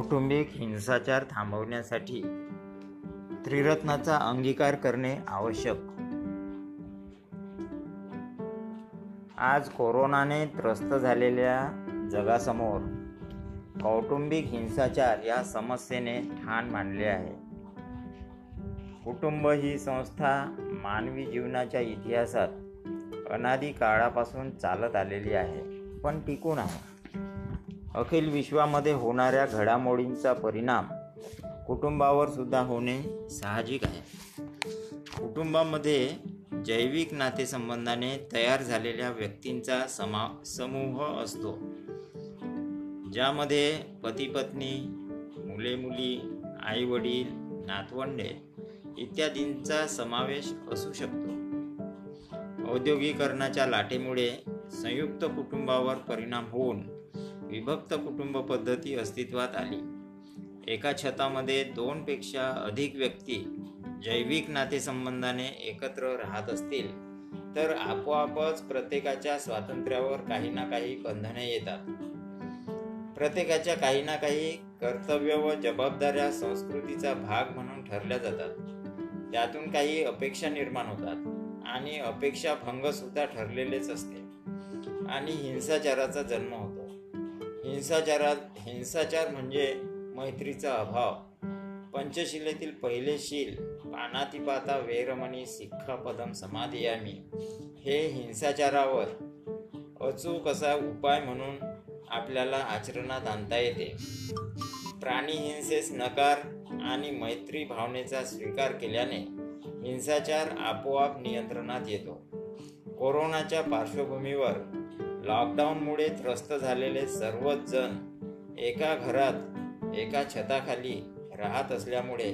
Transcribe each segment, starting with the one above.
कौटुंबिक हिंसाचार थांबवण्यासाठी त्रिरत्नाचा अंगीकार करणे आवश्यक. आज कोरोनाने त्रस्त झालेल्या जगासमोर कौटुंबिक हिंसाचार या समस्येने ठाण मांडले आहे. कुटुंब ही संस्था मानवी जीवनाच्या इतिहासात अनादी काळापासून चालत आलेली आहे पण टिकून आहे. अखिल विश्वामध्ये होणाऱ्या घडामोडींचा परिणाम कुटुंबावर सुद्धा होणे साहजिक आहे. कुटुंबामध्ये जैविक नातेसंबंधाने तयार झालेल्या व्यक्तींचा समा समूह असतो. ज्यामध्ये पती पत्नी मुले मुली आई वडील नातवंडे इत्यादींचा समावेश असू शकतो. औद्योगिकरणाच्या लाटेमुळे संयुक्त कुटुंबावर परिणाम होऊन विभक्त कुटुंब पद्धती अस्तित्वात आली. एका छतामध्ये दोनपेक्षा अधिक व्यक्ती जैविक नातेसंबंधाने एकत्र राहत असतील तर आपोआपच प्रत्येकाच्या स्वातंत्र्यावर काही ना काही बंधने येतात. प्रत्येकाच्या काही ना काही कर्तव्य व जबाबदाऱ्या संस्कृतीचा भाग म्हणून ठरल्या जातात. त्यातून काही अपेक्षा निर्माण होतात आणि अपेक्षा भंग सुद्धा ठरलेलेच असते. आणि हिंसाचाराचा जन्म होतो. हिंसाचारात हिंसाचार म्हणजे मैत्रीचा अभाव. पंचशिलेतील पहिले शील पानातिपाता वेरमणी पदम समाधियामी हे हिंसाचारावर अचूक असा उपाय म्हणून आपल्याला आचरणात आणता येते. प्राणी हिंसेस नकार आणि मैत्री भावनेचा स्वीकार केल्याने हिंसाचार आपोआप नियंत्रणात येतो. कोरोनाच्या पार्श्वभूमीवर लॉकडाऊनमुळे त्रस्त झालेले सर्वच जण एका घरात एका छताखाली राहत असल्यामुळे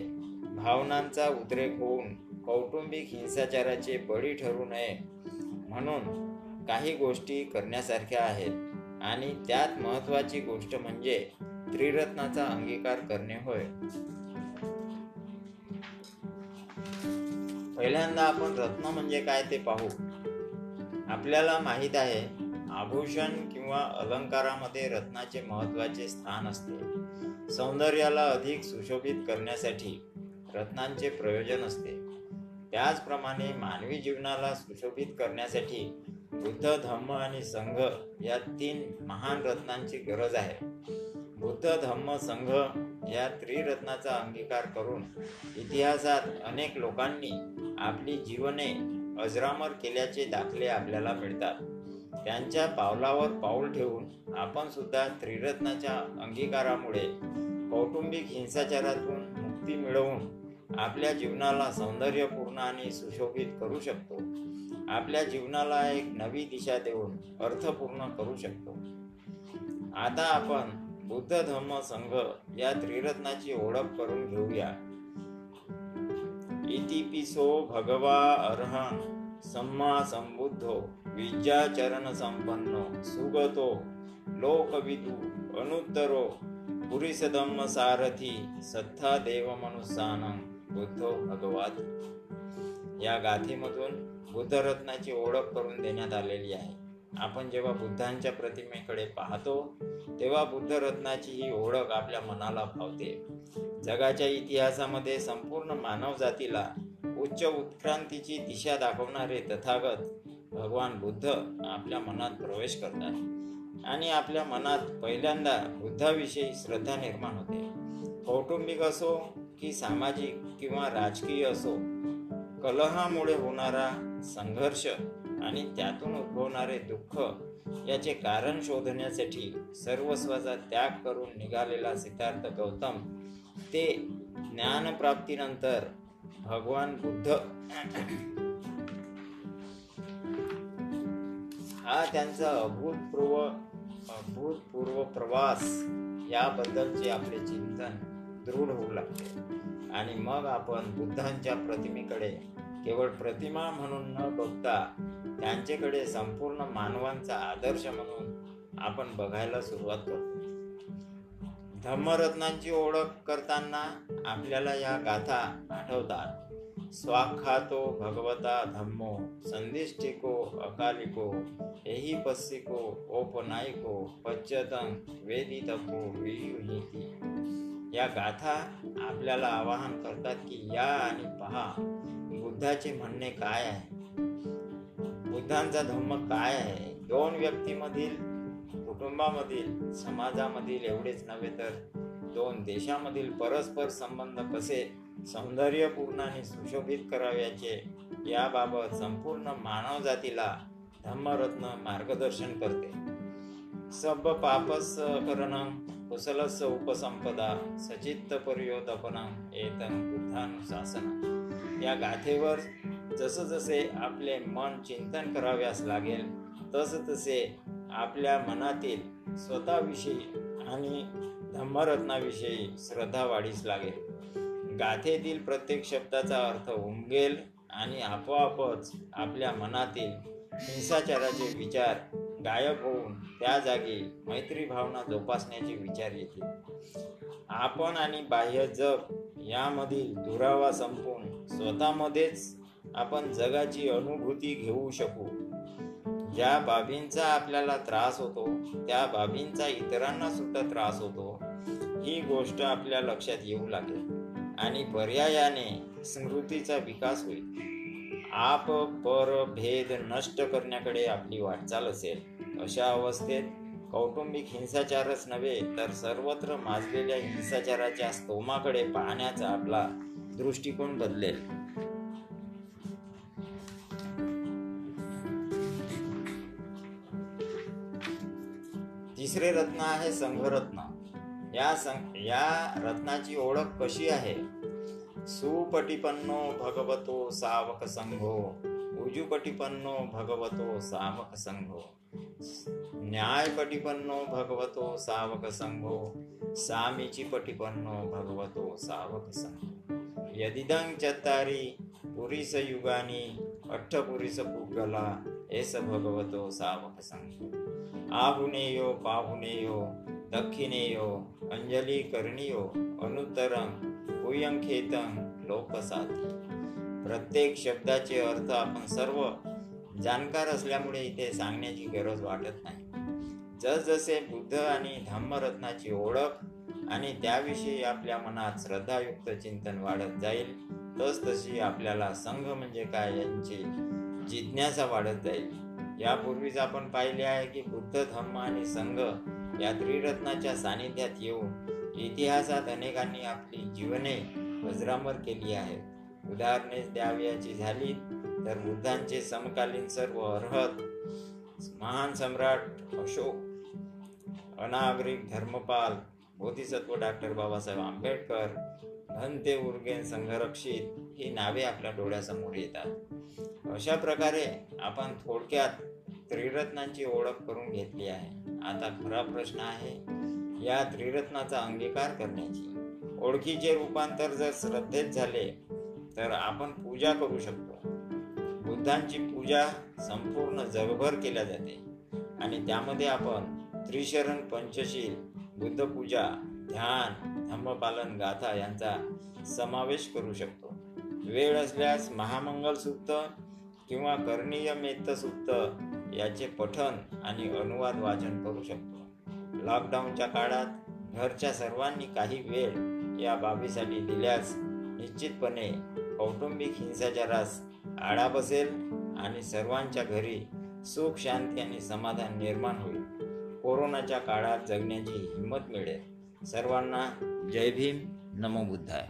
भावनांचा उद्रेक होऊन कौटुंबिक हिंसाचाराचे बळी ठरू नये म्हणून काही गोष्टी करण्यासारख्या आहेत. आणि त्यात महत्त्वाची गोष्ट म्हणजे त्रिरत्नाचा अंगीकार करणे होय. पहिल्यांदा आपण रत्न म्हणजे काय ते पाहू. आपल्याला माहीत आहे आभूषण किंवा अलंकारामध्ये रत्नाचे महत्त्वाचे स्थान असते. सौंदर्याला अधिक सुशोभित करण्यासाठी रत्नांचे प्रयोजन असते. त्याचप्रमाणे मानवी जीवनाला सुशोभित करण्यासाठी बुद्ध धम्म आणि संघ या तीन महान रत्नांची गरज आहे. बुद्ध धम्म संघ या त्रिरत्नाचा अंगीकार करून इतिहासात अनेक लोकांनी आपली जीवने अजरामर केल्याचे दाखले आपल्याला मिळतात. त्यांच्या पावलावर पाऊल ठेवून आपण सुद्धा त्रिरत्नाच्या अंगीकारामुळे कौटुंबिक हिंसाचारातून मुक्ती मिळवून आपल्या जीवनाला सौंदर्यपूर्ण आणि सुशोभित करू शकतो. आपल्या जीवनाला एक नवी दिशा देऊन अर्थपूर्ण करू शकतो. आता आपण बुद्ध धम्म संघ या त्रिरत्नाची ओळख करून घेऊया. इतिपिसो भगवा अर्हण सम्मा संबुद्धो विद्याचरण संपन्नो सुगतो लोकविदू अनुत्तरो पुरिसदम्म सारथी सत्ता देव मनुसानं बुद्धो भगवात. या गाथेमधून बुद्धरत्नाची ओळख करून देण्यात आलेली आहे. आपण जेव्हा बुद्धांच्या प्रतिमेकडे पाहतो तेव्हा बुद्धरत्नाची ही ओळख आपल्या मनाला भावते. जगाच्या इतिहासामध्ये संपूर्ण मानवजातीला उच्च उत्क्रांतीची दिशा दाखवणारे तथागत भगवान बुद्ध आपल्या मनात प्रवेश करतात. आणि आपल्या मनात पहिल्यांदा बुद्धाविषयी श्रद्धा निर्माण होते. कौटुंबिक असो की सामाजिक किंवा राजकीय असो कलहामुळे होणारा संघर्ष आणि त्यातून उद्भवणारे दुःख याचे कारण शोधण्यासाठी सर्वस्वाचा त्याग करून निघालेला सिद्धार्थ गौतम ते ज्ञानप्राप्तीनंतर भगवान बुद्ध. हा त्यांचा अभूतपूर्व अभूतपूर्व प्रवास याबद्दलचे आपले चिंतन दृढ होऊ लागते आणि मग आपण बुद्धांच्या प्रतिमेकडे केवळ प्रतिमा म्हणून न बघता त्यांच्याकडे संपूर्ण मानवांचा आदर्श म्हणून आपण बघायला सुरुवात करतो. धम्मरत्नांची ओळख करताना आपल्याला या गाथा आठवतात. स्वाखातो भगवता धम्मो संदिष्टिको अकालिको एही पस्सिको ओपनायको वेदी वेदितको वियुहिती. या गाथा आपल्याला आवाहन करतात की या आणि पहा बुद्धाचे म्हणणे काय आहे? बुद्धांचा धम्म काय आहे? दोन व्यक्तीमधील कुटुंबामधील समाजामधील एवढेच नव्हे तर दोन देशामधील परस्पर संबंध कसे सौंदर्यपूर्ण आणि सुशोभित कराव्याचे याबाबत संपूर्ण मानवजातीला धम्मरत्न मार्गदर्शन करते. सब पापस करण कुसलस उपसंपदा सचित्त पर्योदपनं एतन बुद्धानुशासन. या गाथेवर जसजसे आपले मन चिंतन कराव्यास लागेल तसतसे आपल्या मनातील स्वतःविषयी आणि धम्मरत्नाविषयी श्रद्धा वाढीस लागेल गाथेतील प्रत्येक शब्दाचा अर्थ उमगेल आणि आपोआपच आपल्या मनातील हिंसाचाराचे विचार गायब होऊन त्या जागी मैत्री भावना जोपासण्याचे विचार येतील. आपण आणि बाह्य जग यामधील दुरावा संपून स्वतःमध्येच आपण जगाची अनुभूती घेऊ शकू. ज्या बाबींचा आपल्याला त्रास होतो त्या बाबींचा इतरांना सुद्धा त्रास होतो ही गोष्ट आपल्या लक्षात येऊ लागेल. आणि पर्यायाने स्मृतीचा विकास होईल. आप पर भेद नष्ट करण्याकडे आपली वाटचाल असेल. अशा अवस्थेत कौटुंबिक हिंसाचारच नव्हे तर सर्वत्र माजलेल्या हिंसाचाराच्या स्तोमाकडे पाहण्याचा आपला दृष्टिकोन बदलेल. तिसरे रत्न आहे संघरत्न. या सं या रत्नाची ओळख कशी आहे? सुपटिपन्नो भगवतो सावक संघो. उजुपटिपन्नो भगवतो सावक संघो. न्यायपटिपन्नो भगवतो सावक संघो. सामीची पटिपन्नो भगवतो सावक संघो. यदिदं चत्तारी पुरीस युगानी अठ्ठपुरीस पुगला एस भगवतो सावक संघो आहुनेयो पाहुनेयो दक्षिणेयो अंजली करणियो अनुत्तरं कुयंखेतं लोकसाथी प्रत्येक शब्दाचे अर्थ आपण सर्व जाणकार असल्यामुळे इथे सांगण्याची गरज वाटत नाही. जसजसे बुद्ध आणि धम्मरत्नाची ओळख आणि त्याविषयी आपल्या मनात श्रद्धायुक्त चिंतन वाढत जाईल तसतशी आपल्याला संघ म्हणजे काय यांची जिज्ञासा वाढत जाईल. यापूर्वीच आपण पाहिले आहे की बुद्ध धम्म आणि संघ या त्रिरत्नाच्या सानिध्यात येऊन इतिहासात अनेकांनी आपली जीवने अजरामर केली आहेत. उदाहरणे द्यावयाची झाली तर बुद्धांचे समकालीन सर्व अर्हत महान सम्राट अशोक अनागरिक धर्मपाल बोधिसत्व डॉक्टर बाबासाहेब आंबेडकर धनते उर्गेन संघरक्षित ही नावे आपल्या डोळ्यासमोर येतात. अशा प्रकारे आपण थोडक्यात त्रिरत्नांची ओळख करून घेतली आहे. आता खरा प्रश्न आहे या त्रिरत्नाचा अंगीकार करण्याची. ओळखीचे रूपांतर जर श्रद्धेत झाले तर आपण पूजा करू शकतो. बुद्धांची पूजा संपूर्ण जगभर केल्या जाते. आणि त्यामध्ये आपण त्रिशरण पंचशील बुद्धपूजा ध्यान धम्मपालन गाथा यांचा समावेश करू शकतो. वेळ असल्यास महामंगल सूक्त किंवा कर्णीय मेत्त सूक्त याचे पठन आणि अनुवाद वाचन करू शकतो. लॉकडाऊनच्या काळात घरच्या सर्वांनी काही वेळ या बाबीसाठी दिल्यास निश्चितपणे कौटुंबिक हिंसाचारास आळा बसेल आणि सर्वांच्या घरी सुख शांती आणि समाधान निर्माण होईल. कोरोनाच्या काळात जगण्याची हिंमत मिळेल. सर्वांना जय भीम नमो बुद्धाय.